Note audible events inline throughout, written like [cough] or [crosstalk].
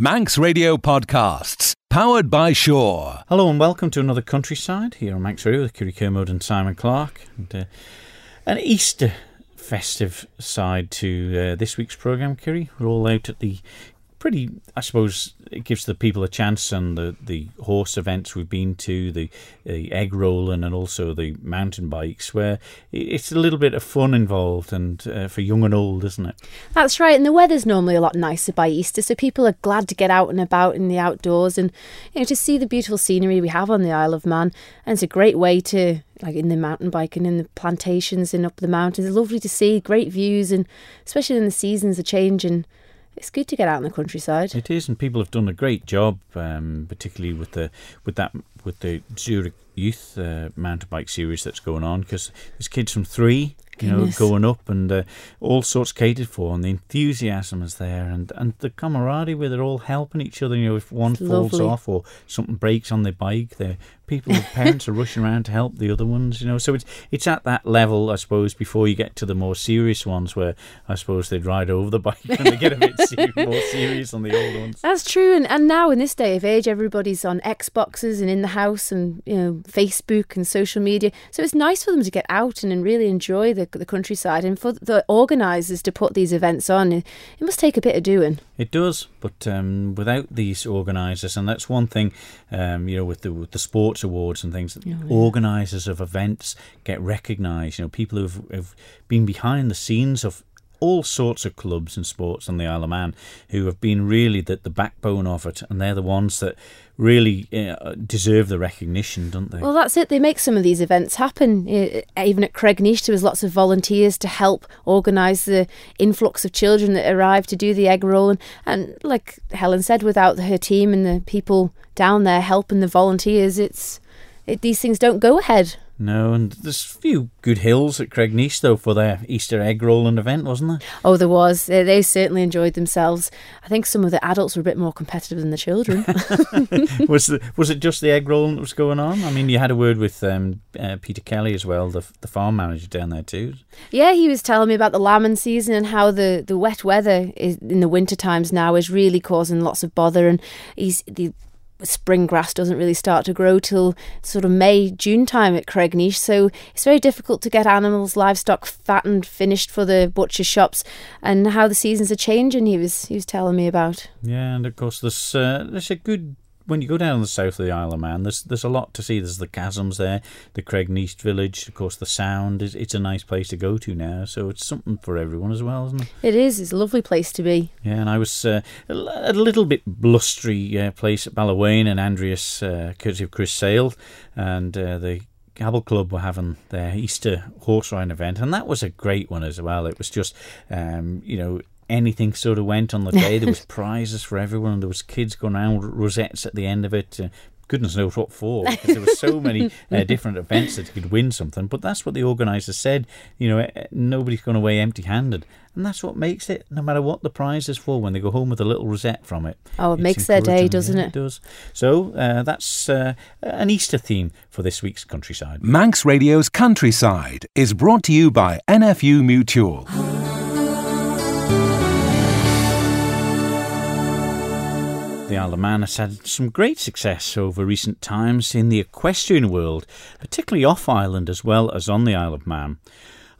Manx Radio Podcasts, powered by Sure. Hello and welcome to another Countryside here on Manx Radio with Kiri Kermode and Simon Clark. And, uh, an Easter festive side to uh, this week's programme, Kiri. We're all out at the pretty, I suppose, it gives the people a chance and the, the horse events we've been to, the, the egg rolling and also the mountain bikes, where it's a little bit of fun involved and uh, for young and old, isn't it? That's right, and the weather's normally a lot nicer by Easter, so people are glad to get out and about in the outdoors and you know to see the beautiful scenery we have on the Isle of Man. And it's a great way to like in the mountain bike and in the plantations and up the mountains. It's lovely to see, great views, and especially in the seasons are changing it's good to get out in the countryside. It is, and people have done a great job, um, particularly with the with that with the Zurich Youth uh, mountain bike series that's going on because there's kids from three you know, going up and uh, all sorts catered for, and the enthusiasm is there, and, and the camaraderie where they're all helping each other. You know, if one It's falls lovely. off or something breaks on their bike, the people, the parents are rushing around to help the other ones. You know, so it's it's at that level, I suppose, before you get to the more serious ones, where I suppose they'd ride over the bike and they get a bit [laughs] ser- more serious on the old ones. That's true, and, and now in this day of age, everybody's on Xboxes and in the house, and you know Facebook and social media. So it's nice for them to get out and, and really enjoy the the countryside, and for the organisers to put these events on. It, must take a bit of doing. It does, but um, without these organisers, and that's one thing, um, you know, with the with the sports awards and things, yeah. organisers of events get recognised. You know, people who've, have been behind the scenes of all sorts of clubs and sports on the Isle of Man who have been really the, the backbone of it, and they're the ones that really uh, deserve the recognition, don't they? Well, that's it. They make some of these events happen. Eh, Even at Cregneash, there was lots of volunteers to help organise the influx of children that arrived to do the egg roll. And, and like Helen said, without her team and the people down there helping the volunteers, it's it, these things don't go ahead. No, and there's a few good hills at Cregneash though for their Easter egg rolling event, wasn't there? Oh, there was. They, they certainly enjoyed themselves. I think some of the adults were a bit more competitive than the children. [laughs] [laughs] was the, was it just the egg rolling that was going on? I mean, you had a word with um, uh, Peter Kelly as well, the the farm manager down there too. Yeah, he was telling me about the lambing season and how the, the wet weather is, in the winter times now is really causing lots of bother. And he's the spring grass doesn't really start to grow till sort of May June time at Cregneash, so it's very difficult to get animals, livestock fattened, finished for the butcher shops, and how the seasons are changing. He was he was telling me about. Yeah, and of course there's uh, there's a good when you go down the south of the Isle of Man, there's there's a lot to see. There's the chasms there, the Cregneash village, of course the Sound. is It's a nice place to go to now, so it's something for everyone as well, isn't it? It is. It's a lovely place to be. Yeah, and I was uh, a little bit blustery uh, place at Ballawayne and Andreas, uh, courtesy of Chris Sale, and uh, the Gabble Club were having their Easter horse riding event, and that was a great one as well. It was just, um, you know, anything sort of went on the day. There was [laughs] prizes for everyone. and There was kids going around with rosettes at the end of it. Uh, goodness knows what for, [laughs] because there were so many uh, different events that you could win something. But that's what the organisers said. You know, eh, nobody's going away empty-handed, and that's what makes it. No matter what the prize is for, when they go home with a little rosette from it, Oh, it makes their day, doesn't Yeah, it? It does. So uh, that's uh, an Easter theme for this week's countryside. Manx Radio's Countryside is brought to you by NFU Mutual. The Isle of Man has had some great success over recent times in the equestrian world, particularly off island as well as on the Isle of Man.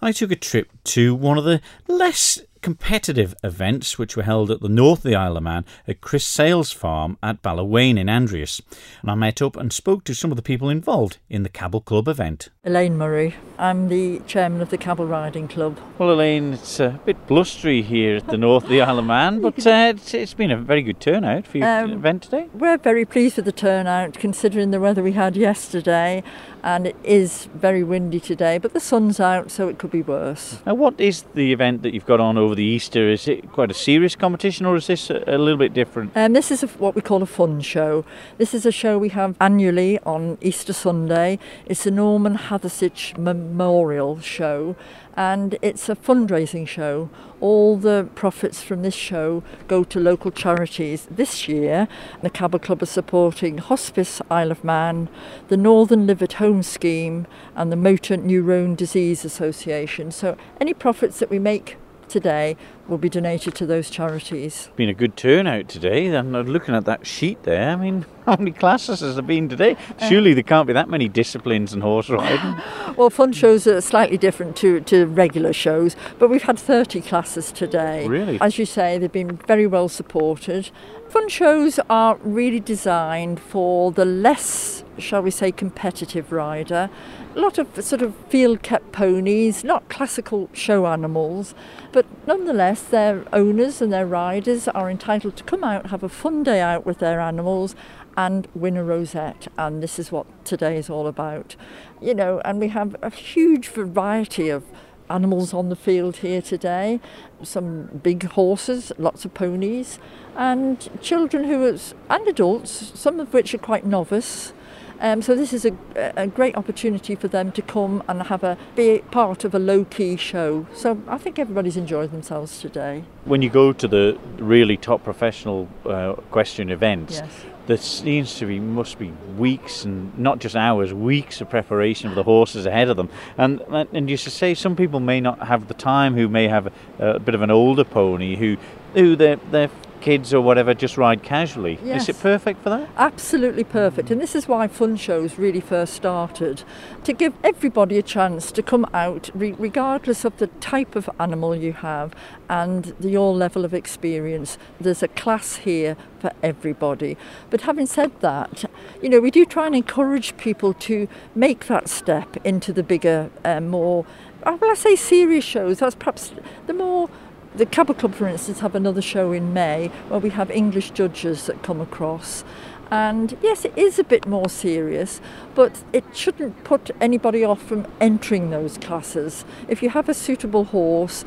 I took a trip to one of the less competitive events which were held at the north of the Isle of Man at Chris Sales farm at Ballawayne in Andreas. And I met up and spoke to some of the people involved in the Cabell Club event. Elaine Murray. I'm the chairman of the Cabell Riding Club. Well, Elaine, it's a bit blustery here at the north of the Isle of Man, [laughs] but uh, it's, it's been a very good turnout for your Um, event today. We're very pleased with the turnout considering the weather we had yesterday, and it is very windy today, but the sun's out, so it could be worse. Now, what is the event that you've got on over the Easter? Is it quite a serious competition, or is this a, a little bit different? Um, this is a, what we call a fun show. This is a show we have annually on Easter Sunday. It's the Norman Hathersage Memorial Show, and it's a fundraising show. All the profits from this show go to local charities. This year, the Cabell Club are supporting Hospice Isle of Man, the Northern Live at Home Scheme, and the Motor Neurone Disease Association. So, any profits that we make today will be donated to those charities. Been a good turnout today. And looking at that sheet there, I mean, [laughs] how many classes has there been today? Uh, Surely there can't be that many disciplines in horse riding. [laughs] Well, fun shows are slightly different to, to regular shows, but we've had 30 classes today. Really? As you say, they've been very well supported. Fun shows are really designed for the less, shall we say, competitive rider. A lot of sort of field kept ponies, not classical show animals, but nonetheless, their owners and their riders are entitled to come out, have a fun day out with their animals, and win a rosette. And this is what today is all about. You know, and we have a huge variety of animals on the field here today some big horses, lots of ponies, and children who are, and adults, some of which are quite novice. Um, so this is a, a great opportunity for them to come and have a be part of a low key show. So I think everybody's enjoyed themselves today. when you go to the really top professional uh, question events, Yes. there seems to be must be weeks and not just hours, weeks of preparation for the horses ahead of them. And and you should say some people may not have the time, who may have a, a bit of an older pony, who who their their kids or whatever just ride casually. Yes. Is it perfect for that? Absolutely perfect. And this is why fun shows really first started to give everybody a chance to come out, re- regardless of the type of animal you have and the, your level of experience. There's a class here for everybody. But having said that, you know, we do try and encourage people to make that step into the bigger, uh, more, uh, well, I say serious shows. That's perhaps the more the Cabot Club, for instance, have another show in May where we have English judges that come across. And yes, it is a bit more serious, but it shouldn't put anybody off from entering those classes. If you have a suitable horse,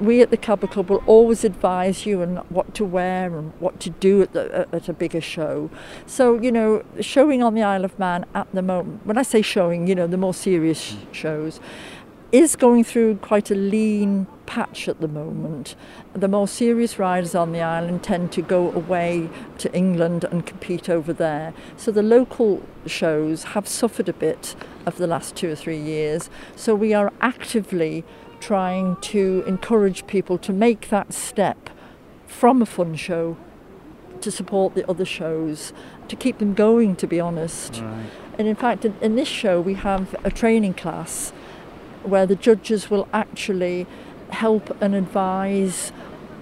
we at the Cabot Club will always advise you on what to wear and what to do at, the, at a bigger show. So, you know, showing on the Isle of Man at the moment, when I say showing, you know, the more serious hmm. shows, is going through quite a lean patch at the moment. The more serious riders on the island tend to go away to England and compete over there. So the local shows have suffered a bit of the last two or three years. So we are actively trying to encourage people to make that step from a fun show to support the other shows, to keep them going, to be honest. And in fact, in, in this show, we have a training class where the judges will actually help and advise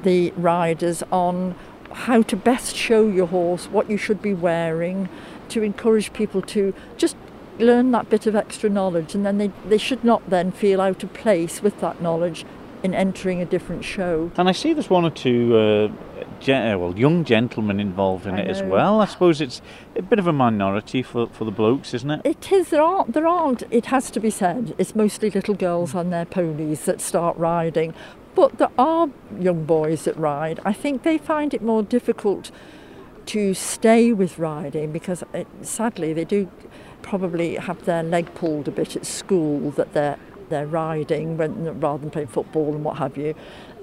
the riders on how to best show your horse, what you should be wearing, to encourage people to just learn that bit of extra knowledge and then they, they should not then feel out of place with that knowledge in entering a different show. And I see there's one or two uh, gen- uh, well young gentlemen involved in I it as well. I suppose it's a bit of a minority for for the blokes, isn't it? It is. There aren't. There aren't. It has to be said. It's mostly little girls on their ponies that start riding, but there are young boys that ride. I think they find it more difficult to stay with riding because it, sadly they do probably have their leg pulled a bit at school that they're they're riding rather than playing football and what have you.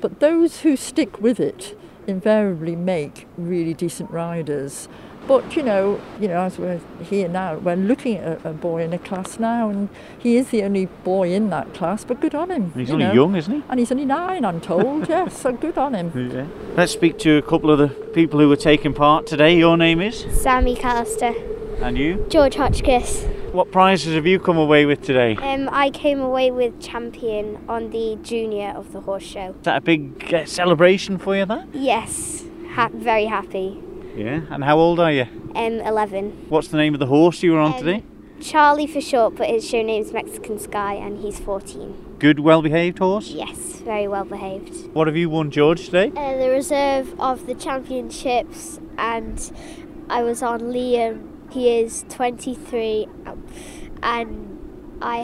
But those who stick with it invariably make really decent riders. But you know, you know, as we're here now, we're looking at a, a boy in a class now, and he is the only boy in that class. But good on him. He's you only know. young, isn't he? and he's only nine, I'm told. [laughs] yes, so good on him. Yeah. Let's speak to a couple of the people who were taking part today. Your name is? Sammy Callister. And you? George Hotchkiss. What prizes have you come away with today? Um, I came away with champion on the junior of the horse show. Is that a big uh, celebration for you, that? Yes, ha- very happy. Yeah. And how old are you? Um, 11. What's the name of the horse you were on Um, today? Charlie for short, but his show name's Mexican Sky, and he's 14. Good, well behaved horse? Yes, very well behaved. What have you won, George, today? uh, the reserve of the championships, and I was on Liam. He is 23, um, and I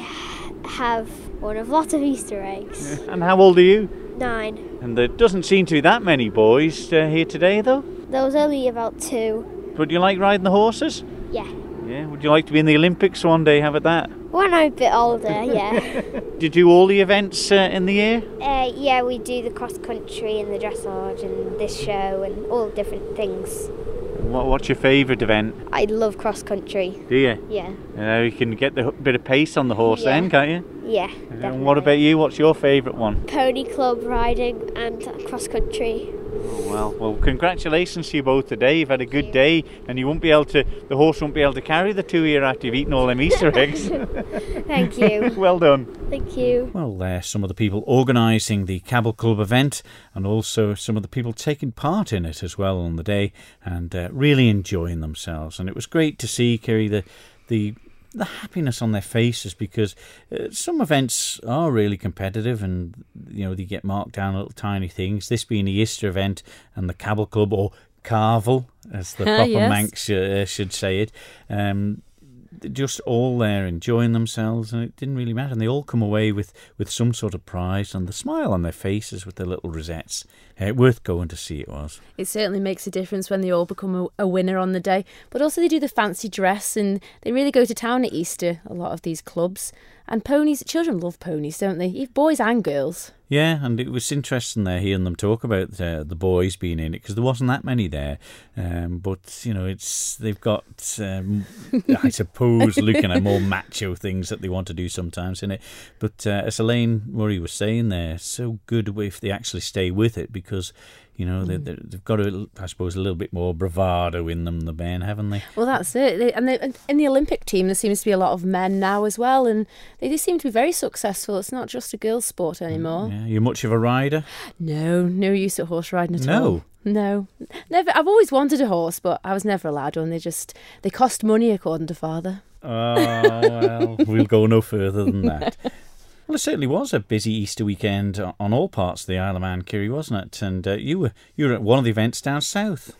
have one of lots of Easter eggs. And how old are you? Nine. And there doesn't seem to be that many boys uh, here today, though. There was only about two. Would you like riding the horses? Yeah. Yeah. Would you like to be in the Olympics one day? Have about that? When I'm a bit older, [laughs] yeah. do you do all the events uh, in the year? Uh, yeah, we do the cross country and the dressage and this show and all different things. What, what's your favourite event? I love cross country. Do you? Yeah. Uh, you can get the bit of pace on the horse Yeah. then, can't you? Yeah. And what about you? What's your favourite one? Pony club riding and cross country. Oh, well, well, congratulations to you both today. You've had a good day, and you won't be able to. The horse won't be able to carry the two here after you've eaten all them Easter [laughs] eggs. Thank you. [laughs] well done. Thank you. Well, there's some of the people organising the Cabell Club event, and also some of the people taking part in it as well on the day, and uh, really enjoying themselves. And it was great to see, Kerry, the the the happiness on their faces because uh, some events are really competitive and you know they get marked down little tiny things this being the Easter event and the Cabal Club or Carvel as the [laughs] proper Yes. Manx uh, should say it um, just all there enjoying themselves and it didn't really matter and they all come away with, with some sort of prize and the smile on their faces with their little rosettes uh, worth going to see it was It certainly makes a difference when they all become a, a winner on the day. But also, they do the fancy dress and they really go to town at Easter, a lot of these clubs. And ponies, children love ponies, don't they? Even Boys and girls. Yeah, and it was interesting there hearing them talk about uh, the boys being in it because there wasn't that many there. Um, but you know, it's they've got, um, [laughs] I suppose, looking at more macho things that they want to do sometimes in it. But uh, as Elaine Murray was saying there, so good if they actually stay with it because. You know, they, mm. they- they've got, a, I suppose, a little bit more bravado in them, the men, haven't they? Well, that's it. They, and, they, in the Olympic team, there seems to be a lot of men now as well. And they do seem to be very successful. It's not just a girls' sport mm, anymore. Yeah, you're much of a rider? No, no use at horse riding at No. all. No. No, never. I've always wanted a horse, but I was never allowed one. They just they cost money, according to father. Oh, well, we'll go no further than that. [laughs] Well, it certainly was a busy Easter weekend on all parts of the Isle of Man, Kiri, wasn't it? And uh, you were you were at one of the events down south.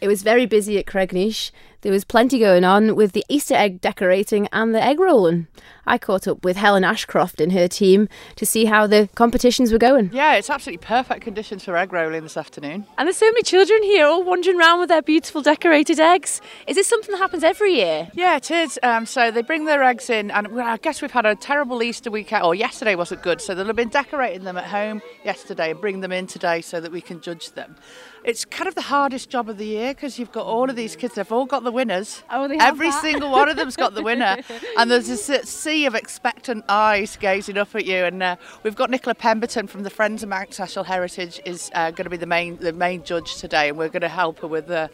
It was very busy at Cregneash. There was plenty going on with the Easter egg decorating and the egg rolling. I caught up with Helen Ashcroft and her team to see how the competitions were going. Yeah, it's absolutely perfect conditions for egg rolling this afternoon. And there's so many children here all wandering around with their beautiful decorated eggs. Is this something that happens every year? Yeah, it is. Um, so they bring their eggs in, and I guess we've had a terrible Easter weekend, or yesterday wasn't good, so they'll have been decorating them at home yesterday and bring them in today so that we can judge them. It's kind of the hardest job of the year because you've got all of these kids, they've all got the winners. Oh, Every that. single one of them's got the winner. [laughs] and there's uh, sea of expectant eyes gazing up at you. And uh, we've got Nicola Pemberton from the Friends of Manx National Heritage is uh, going to be the main the main judge today, and we're going to help her with the.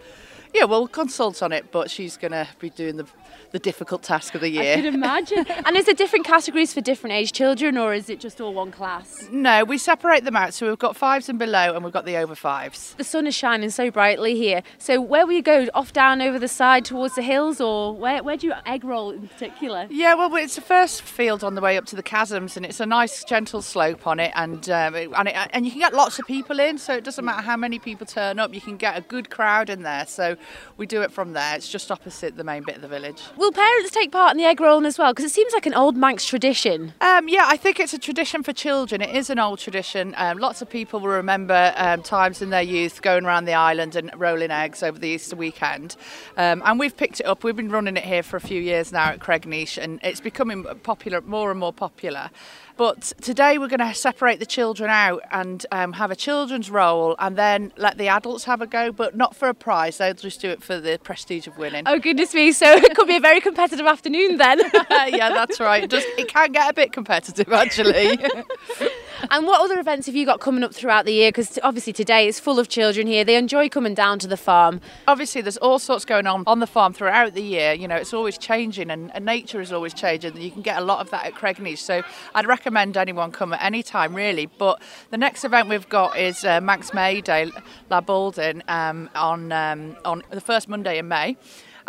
Yeah, we'll consult on it, but she's going to be doing the, the difficult task of the year. I could imagine. [laughs] and is there different categories for different age children, or is it just all one class? No, we separate them out. So we've got fives and below, and we've got the over fives. The sun is shining so brightly here. So where will you go? Off down over the side towards the hills, or where, where do you egg roll in particular? Yeah, well, it's the first field on the way up to the chasms, and it's a nice gentle slope on it, and um, it, and, it, and you can get lots of people in. So it doesn't matter how many people turn up, you can get a good crowd in there. So we do it from there. It's just opposite the main bit of the village. Will parents take part in the egg rolling as well? Because it seems like an old Manx tradition. Um, yeah, I think it's a tradition for children. It is an old tradition. Um, lots of people will remember um, times in their youth going around the island and rolling eggs over the Easter weekend. Um, and we've picked it up. We've been running it here for a few years now at Cregneash, and it's becoming popular, more and more popular. But today we're going to separate the children out and um, have a children's role, and then let the adults have a go, but not for a prize. They'll just do it for the prestige of winning. Oh goodness me! So it could be a very competitive afternoon then. [laughs] yeah, that's right. It, just, it can get a bit competitive, actually. [laughs] and what other events have you got coming up throughout the year? Because obviously today is full of children here. They enjoy coming down to the farm. Obviously, there's all sorts going on on the farm throughout the year. You know, it's always changing, and, and nature is always changing. You can get a lot of that at Cregneash. So I'd recommend anyone come at any time, really. But the next event we've got is uh, Manx May Day, Laa Boaldyn, um, on um, on the first Monday in May.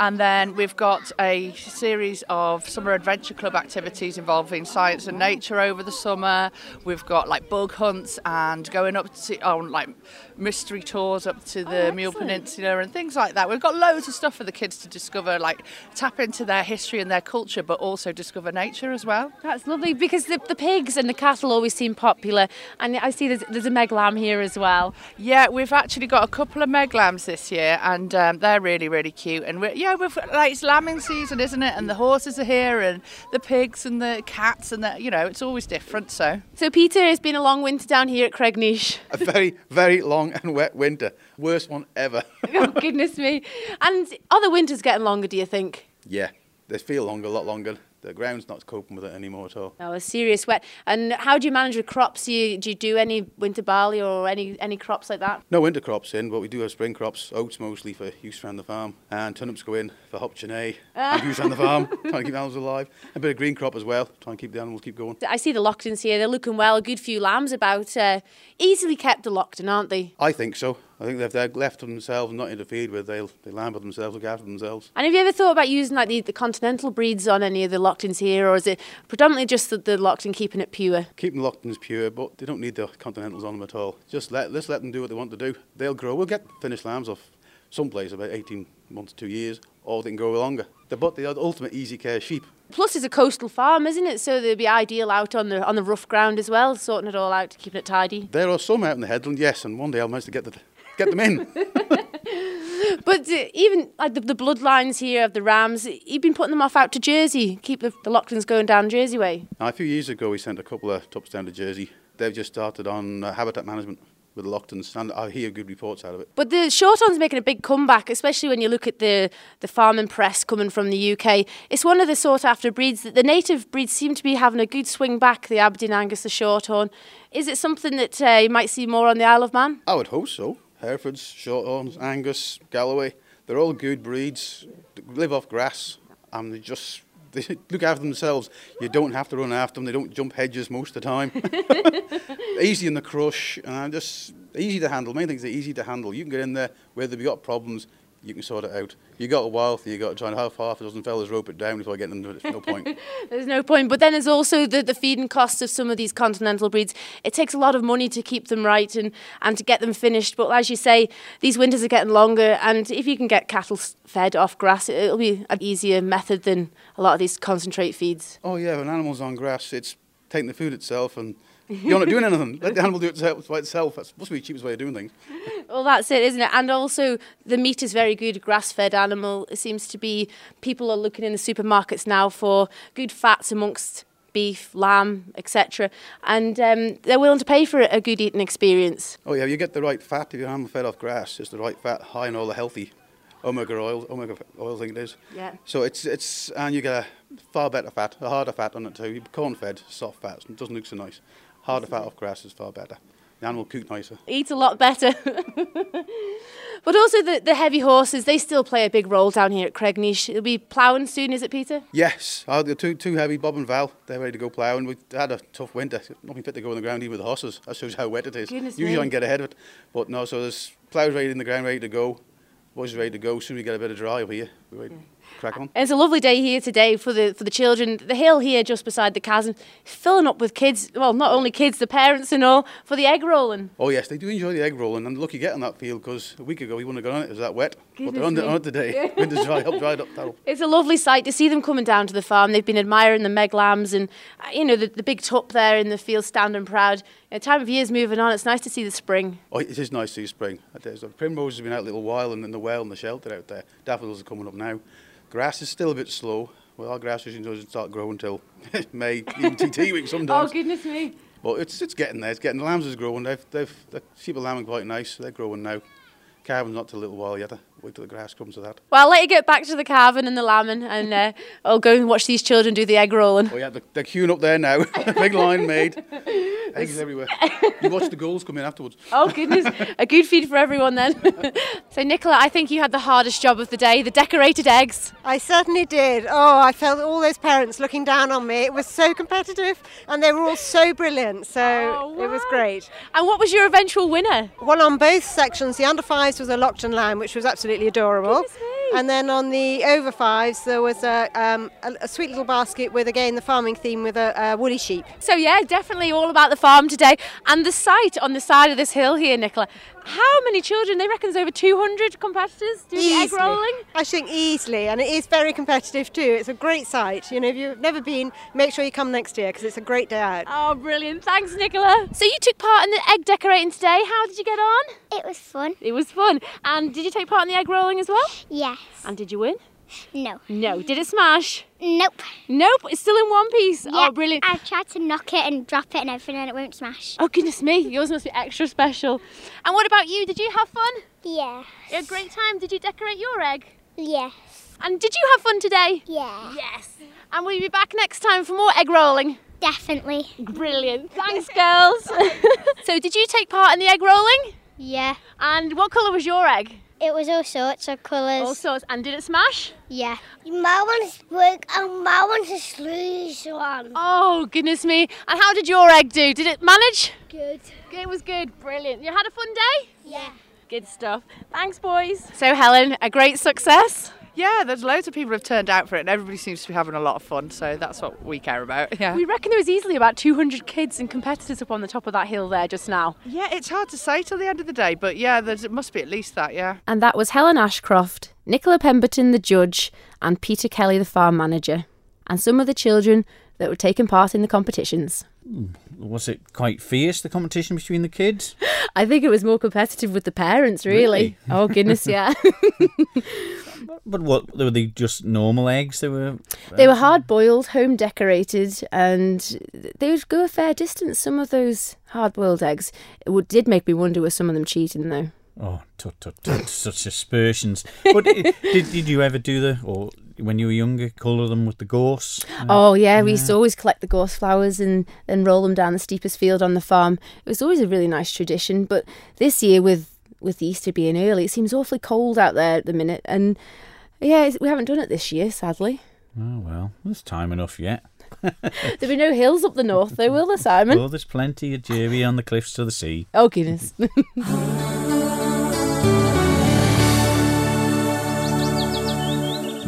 And then we've got a series of summer adventure club activities involving science and nature over the summer. We've got like bug hunts and going up to on like mystery tours up to the Meayll Peninsula and things like that. We've got loads of stuff for the kids to discover, like tap into their history and their culture, but also discover nature as well. That's lovely because the, the pigs and the cattle always seem popular, and I see there's, there's a meg lamb here as well. Yeah, we've actually got a couple of meg lambs this year, and um, they're really, really cute. And we're, yeah, know, with, like it's lambing season, isn't it? And the horses are here, and the pigs and the cats, and the, you know, it's always different. So, So, Peter, it's been a long winter down here at Cregneash. A very, very long and wet winter. Worst one ever. [laughs] oh, goodness me. And are the winters getting longer, do you think? yeah, they feel longer, a lot longer. The ground's not coping with it anymore at all. Oh, a serious wet. And how do you manage with crops? Do you, do you do any winter barley or any, any crops like that? No winter crops in, but we do have spring crops. Oats mostly for use around the farm, and turnips go in for hop chene and [laughs] use around the farm, trying to keep the animals alive. A bit of green crop as well, trying to keep the animals keep going. I see the Loaghtans here. They're looking well. A good few lambs about. Uh, easily kept the Loaghtan, aren't they? I think so. I think if they're left to themselves and not interfered with, they'll they lamb themselves, look after themselves. And have you ever thought about using like the, the continental breeds on any of the Loaghtans here, or is it predominantly just that the, the Loaghtan keeping it pure? Keep them Loaghtans pure, but they don't need the continentals on them at all. Just let let's let them do what they want to do. They'll grow. We'll get finished lambs off someplace about 18 months, two years, or they can grow longer. They're but the ultimate easy care sheep. Plus, it's a coastal farm, isn't it? So they'd be ideal out on the on the rough ground as well, sorting it all out, keeping it tidy. There are some out in the headland, yes, and one day I'll manage to get the, get them in. [laughs] But even like the, the bloodlines here of the Rams, you've been putting them off out to Jersey, keep the, the Loaghtans going down Jersey way. Now, a few years ago, we sent a couple of tups down to Jersey. They've just started on uh, habitat management with the Loaghtans, and I hear good reports out of it. But the Shorthorn's making a big comeback, especially when you look at the, the farming press coming from the UK. It's one of the sought after breeds that the native breeds seem to be having a good swing back, the Aberdeen Angus, the Shorthorn. Is it something that uh, you might see more on the Isle of Man? I would hope so. Herefords, Shorthorns, Angus, Galloway, they're all good breeds, they live off grass, and they just [laughs] they look after themselves. You don't have to run after them, they don't jump hedges most of the time. [laughs] easy in the crush, and just easy to handle. Main thing is they're easy to handle. You can get in there, whether you've got problems, you can sort it out. You got a wild, you got to try and half half a dozen fellas rope it down before getting into it. There's no point. [laughs] There's no point. But then there's also the, the feeding costs of some of these continental breeds. It takes a lot of money to keep them right and, and to get them finished. But as you say, these winters are getting longer, and if you can get cattle fed off grass, it, it'll be an easier method than a lot of these concentrate feeds. Oh yeah, when animals on grass, it's taking the food itself and you're not doing anything. Let the animal do it by itself. That's supposed to be the cheapest way of doing things. Well, that's it, isn't it? And also, the meat is very good, grass fed animal. It seems to be people are looking in the supermarkets now for good fats amongst beef, lamb, etc. And um, they're willing to pay for a good eating experience. Oh yeah, you get the right fat if your animal fed off grass. It's the right fat, high in all the healthy omega oils, omega oil, I think it is. Yeah. So it's it's and you get a far better fat, a harder fat on it too. Corn fed, soft fat, it doesn't look so nice. Harder fat off grass is far better. The animal cook nicer. Eat a lot better. [laughs] but also, the, the heavy horses, they still play a big role down here at Cregneash. It'll be ploughing soon, is it, Peter? Yes, oh, the two two heavy, Bob and Val. They're ready to go ploughing. We had a tough winter. Nothing fit to go on the ground even with the horses. That shows how wet it is. Goodness Usually me. I can get ahead of it, but no. So there's ploughs ready in the ground, ready to go. Boys ready to go. Soon we get a bit of dry over here. We're ready to crack on. It's a lovely day here today for the for the children. The hill here just beside the chasm is filling up with kids. Well, not only kids, the parents and all for the egg rolling. Oh yes, they do enjoy the egg rolling, and lucky get on that field because a week ago we wouldn't have gone on it. It was that wet, but they're on, the, on it today. [laughs] Dry up, dried up. That'll. It's a lovely sight to see them coming down to the farm. They've been admiring the meg lambs and uh, you know the, the big top there in the field, standing proud. Know, time of year's moving on. It's nice to see the spring. Oh, it is nice to see spring. It. The primrose has been out a little while, and then the well and the shelter out there. Daffodils are coming up now. Grass is still a bit slow. Well, our grass usually doesn't start growing until [laughs] May, even TT [laughs] week sometimes. Oh, goodness me! But it's it's getting there. It's getting the lambs is growing. They've they've the sheep are lambing quite nice. They're growing now. Calving's not till a little while yet. Wait till the grass comes to that. Well, I'll let you get back to the calving and the lambing, and uh, I'll go and watch these children do the egg rolling. Oh yeah, they're, they're queuing up there now. [laughs] Big line made. [laughs] Eggs everywhere. [laughs] You watch the gulls come in afterwards. Oh goodness, a good feed for everyone then. [laughs] so Nicola, I think you had the hardest job of the day, the decorated eggs. I certainly did. Oh, I felt all those parents looking down on me. It was so competitive and they were all so brilliant. So Oh, it was great. And what was your eventual winner? Well, on both sections, the under fives was a Loaghtan lamb, which was absolutely adorable. Goodness me. And then on the over fives, there was a, um, a, a sweet little basket with, again, the farming theme with a, a woolly sheep. So yeah, definitely all about the farm today and the site on the side of this hill here, Nicola. How many children? They reckon there's over 200 competitors doing the egg rolling. I think easily, and it is very competitive too. It's a great site. You know, if you've never been, make sure you come next year because it's a great day out. Oh, brilliant! Thanks, Nicola. So you took part in the egg decorating today. How did you get on? It was fun. It was fun. And did you take part in the egg rolling as well? Yes. And did you win? No. No. Did it smash? Nope. Nope. It's still in one piece. Oh, yeah, Oh, brilliant. I've tried to knock it and drop it and everything and it won't smash. Oh, goodness me. Yours must be extra special. And what about you? Did you have fun? Yeah. You had a great time. Did you decorate your egg? Yes. And did you have fun today? Yeah. Yes. And will you be back next time for more egg rolling? Definitely. Brilliant. Thanks, girls. [laughs] so, did you take part in the egg rolling? Yeah. And what colour was your egg? It was all sorts of colours. All sorts. And did it smash? Yeah. My one's big and my one's a sluice one. Oh, goodness me. And how did your egg do? Did it manage? Good. It was good. Brilliant. You had a fun day? Yeah. Good stuff. Thanks, boys. So, Helen, a great success. Yeah, there's loads of people who've turned out for it, and everybody seems to be having a lot of fun. So that's what we care about. [laughs] Yeah. We reckon there was easily about 200 kids and competitors up on the top of that hill there just now. Yeah, it's hard to say till the end of the day, but yeah, there's, it must be at least that. Yeah. And that was Helen Ashcroft, Nicola Pemberton, the judge, and Peter Kelly, the farm manager, and some of the children that were taking part in the competitions. Hmm. Was it quite fierce, the competition between the kids? [laughs] I think it was more competitive with the parents, really. Really? [laughs] Oh, goodness, yeah. [laughs] But what, were they just normal eggs? They were. they were um, hard boiled, home decorated, and they would go a fair distance, some of those hard boiled eggs. It did make me wonder were some of them cheating, though. Oh, tut, tut, tut, such aspersions. But did, did you ever do the, or when you were younger, colour them with the gorse? Uh, Oh yeah, we used to always collect the gorse flowers and then roll them down the steepest field on the farm. It was always a really nice tradition. But this year, with with Easter being early, it seems awfully cold out there at the minute, and yeah, we haven't done it this year, sadly. Oh, well, there's time enough yet. [laughs] There'll be no hills up the north, though, will there, Simon? Well, there's plenty of jerry on the cliffs to the sea. Oh goodness. [laughs]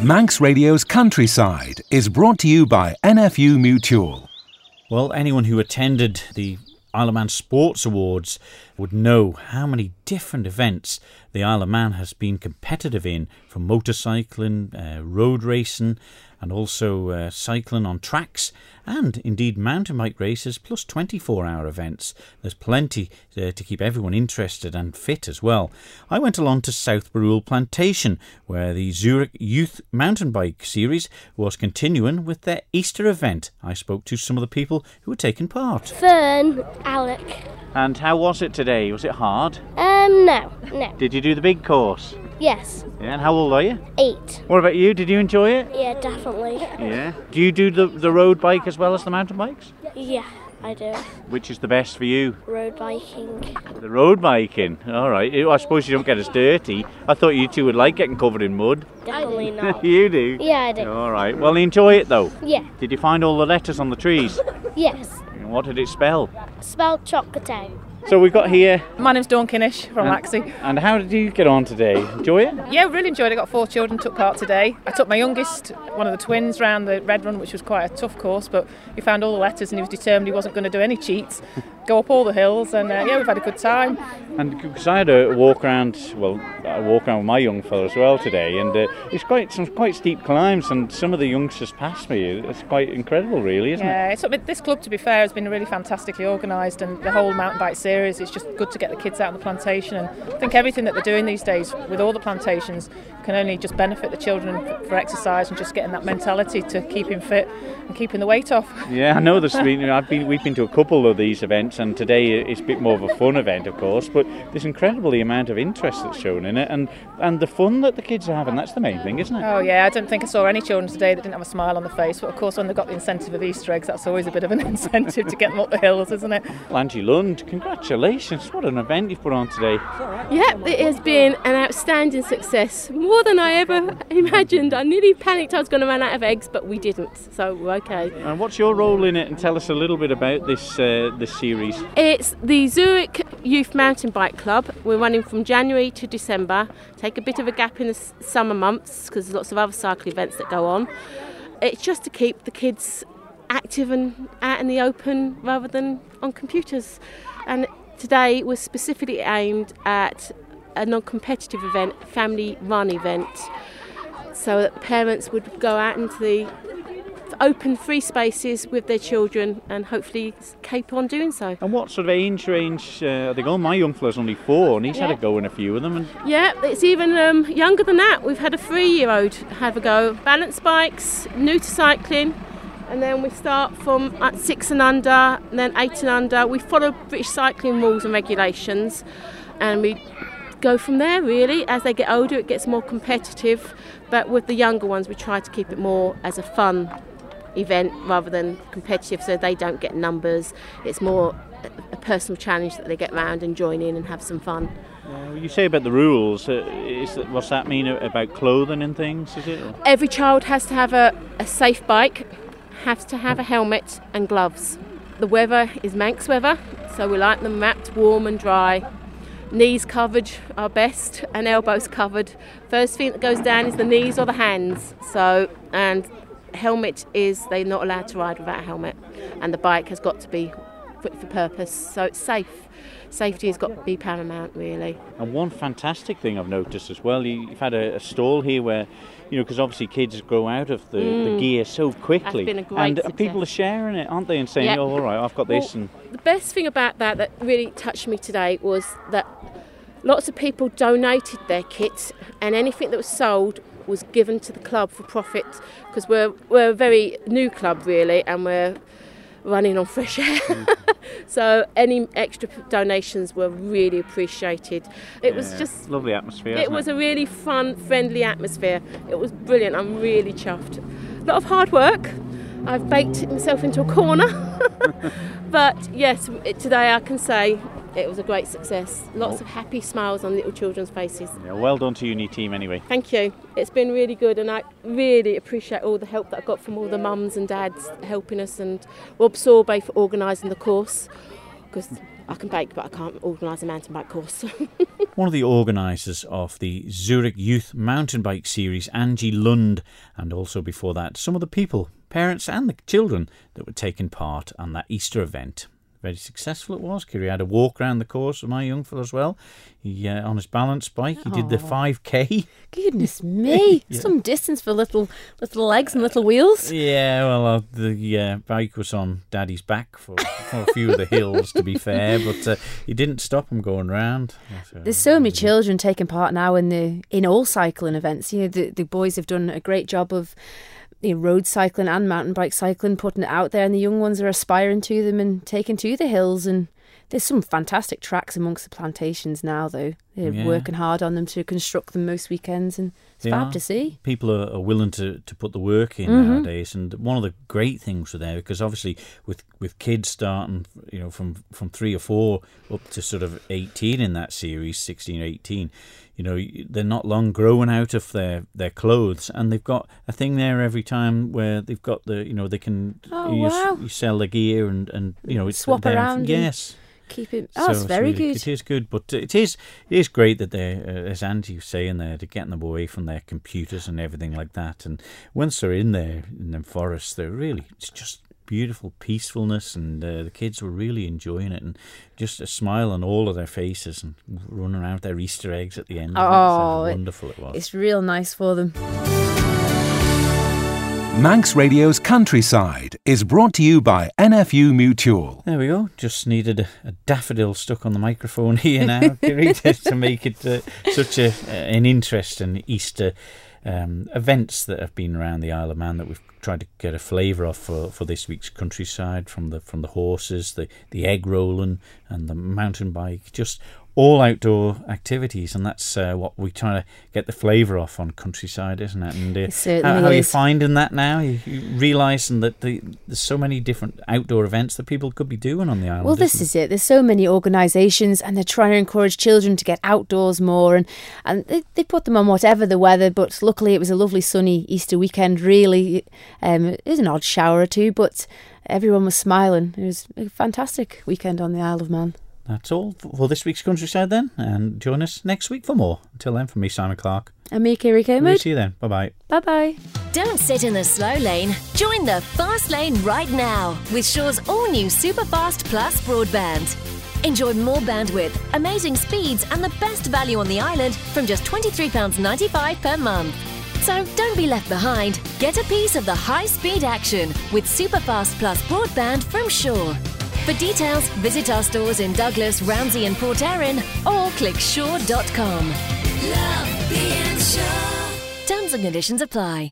Manx Radio's Countryside is brought to you by NFU Mutual. Well, anyone who attended the Isle of Man Sports Awards would know how many different events the Isle of Man has been competitive in, from motorcycling, uh, road racing, and also uh, cycling on tracks, and indeed mountain bike races, plus 24 hour events. There's plenty uh, to keep everyone interested and fit as well. I went along to South Barrule Plantation, where the Zurich Youth Mountain Bike Series was continuing with their Easter event. I spoke to some of the people who were taking part. Fern, Alec. And how was it today? Was it hard? Um, no, no. Did you do the big course? Yes, Yeah, and how old are you? eight. What about you? Did you enjoy it? Yeah, definitely. Yeah. Do you do the, the road bike as well as the mountain bikes? Yeah, I do. Which is the best for you? Road biking. The road biking. All right. I suppose you don't get as dirty. I thought you two would like getting covered in mud. Definitely [laughs] not. you do? Yeah, I do. All right. Well, enjoy it though. Yeah, Did you find all the letters on the trees? yes. What did it spell? Spelled chocolate. So we've got here. My name's Dawn Kinnish from and, Laxey. And how did you get on today? Enjoy it? Yeah, really enjoyed it. I got four children took part today. I took my youngest, one of the twins, round the red run, which was quite a tough course, but he found all the letters and he was determined he wasn't going to do any cheats. [laughs] Go up all the hills, and uh, yeah, we've had a good time. And because I had a walk around, well, a walk around with my young fella as well today, and uh, it's quite some quite steep climbs, and some of the youngsters passed me. It's quite incredible, really, isn't it? Yeah, it? it's, but this club, to be fair, has been really fantastically organised, and the whole mountain bike series is it's just good to get the kids out on the plantation. And I think everything that they're doing these days with all the plantations can only just benefit the children for exercise and just getting that mentality to keeping fit and keeping the weight off. [laughs] Yeah, I know. There's been, I've been, we've been to a couple of these events, and today it's a bit more of a fun event, of course. But there's incredibly amount of interest that's shown in it, and and the fun that the kids are having. That's the main thing, isn't it? Oh yeah, I don't think I saw any children today that didn't have a smile on the face. But of course, when they've got the incentive of Easter eggs, that's always a bit of an [laughs] incentive to get them up the hills, isn't it? Well, Angie Lund, congratulations! Congratulations, what an event you've put on today. Yep, it has been an outstanding success. More than I ever imagined. I nearly panicked I was going to run out of eggs, but we didn't. So we're okay. And what's your role in it? And tell us a little bit about this uh, this series. It's the Zurich Youth Mountain Bike Club. We're running from January to December. Take a bit of a gap in the summer months because there's lots of other cycle events that go on. It's just to keep the kids active and out in the open rather than on computers. And today was specifically aimed at a non-competitive event, family run event, so that parents would go out into the open free spaces with their children and hopefully keep on doing so. And what sort of age range uh, are they going? My young fella's only four and he's Yeah. had a go in a few of them. And Yeah, it's even um, younger than that. We've had a three-year-old have a go. Balance bikes, new to cycling, and then we start from at six and under, and then eight and under. We follow British cycling rules and regulations, and we go from there. Really, as they get older, it gets more competitive. But with the younger ones, we try to keep it more as a fun event rather than competitive, so they don't get numbers. It's more a- personal challenge that they get round and join in and have some fun. you say about the rules. Uh, is that, what's that mean about clothing and things? Is it? Every child has to have a, a safe bike, has to have a helmet and gloves. The weather is Manx weather, so we like them wrapped warm and dry. Knees covered are best and elbows covered. First thing that goes down is the knees or the hands. So, and helmet is they're not allowed to ride without a helmet, and the bike has got to be fit for purpose. So it's safe. Safety has got to be paramount, really. And one fantastic thing I've noticed as well, you- you've had a, a stall here where, you know, because obviously kids grow out of the, the Mm. gear so quickly. been a great and uh, success. people are sharing it, aren't they? And saying, Yeah. oh, all right, I've got this. And The best thing about that that really touched me today was that lots of people donated their kits, and anything that was sold was given to the club for profit because we're we're a very new club really, and we're running on fresh air. [laughs] so any extra p- donations were really appreciated. It was just lovely atmosphere. it was a really fun, friendly atmosphere. It was brilliant. I'm really chuffed. A lot of hard work. I've baked myself into a corner. [laughs] but yes, today I can say it was a great success. Lots of happy smiles on little children's faces. Yeah, well done to you and your team anyway. Thank you. It's been really good, and I really appreciate all the help that I got from all the mums and dads helping us, and Rob Sorbet for organising the course. Because I can bake, but I can't organise a mountain bike course. [laughs] One of the organisers of the Zurich Youth Mountain Bike Series, Angie Lund, and also before that, some of the people, parents and the children that were taking part on that Easter event. Very successful it was. Kiri had a walk around the course with my young fellow as well. He uh, on his balance bike. He did the five k. Goodness [laughs] me, Yeah. some distance for little little legs and little wheels. Yeah, well, uh, the uh, bike was on Daddy's back for, for a few of the hills, to be [laughs] fair, but uh, he didn't stop him going round. There's so many children taking part now in the in all cycling events. You know, the the boys have done a great job of you know, road cycling and mountain bike cycling, putting it out there, and the young ones are aspiring to them and taking to the hills. And there's some fantastic tracks amongst the plantations now, though. They're Yeah. working hard on them to construct them most weekends, and it's They fab are. to see. People are, are willing to, to put the work in Mhm. nowadays, and one of the great things for there because obviously with, with kids starting, you know, from from three or four up to sort of eighteen in that series, 16 or eighteen, you know, they're not long growing out of their, their clothes, and they've got a thing there every time where they've got the, you know, they can Oh, you, s- wow. you sell the gear and and you know it's Swap around Yes. Keep it. Oh, it's very really- good. It is good, but it is it is great that they, uh, as Andy was saying there, they're getting them away from their computers and everything like that. And once they're in there in the forest, they're really it's just beautiful peacefulness, and uh, the kids were really enjoying it, and just a smile on all of their faces, and running around with their Easter eggs at the end. of it. So Oh, it- wonderful it was. It's real nice for them. Manx Radio's Countryside is brought to you by NFU Mutual. There we go. Just needed a, a daffodil stuck on the microphone [laughs] here now, [laughs] to, to make it uh, such a an interesting Easter um, events that have been around the Isle of Man that we've tried to get a flavour of for, for this week's countryside from the from the horses, the the egg rolling, and the mountain bike. Just all outdoor activities, and that's uh, what we try to get the flavour off on countryside, isn't it? And uh, It how, how are you finding that now? You, you realising that the, there's so many different outdoor events that people could be doing on the island. Well, this is it. There's so many organisations, and they're trying to encourage children to get outdoors more, and and they, they put them on whatever the weather. But luckily, it was a lovely sunny Easter weekend. Really, um, it was an odd shower or two, but everyone was smiling. It was a fantastic weekend on the Isle of Man. That's all for this week's countryside then, and join us next week for more. Until then, from me, Simon Clark. And me, Kiri We'll see you then. Bye bye. Bye bye. Don't sit in the slow lane. Join the fast lane right now with Sure's all new Superfast Plus broadband. Enjoy more bandwidth, amazing speeds, and the best value on the island from just £23.95 per month. So don't be left behind. Get a piece of the high speed action with Superfast Plus broadband from Sure. For details, visit our stores in Douglas, Ramsey, and Port Erin or click sure.com. Love being Sure. Terms and conditions apply.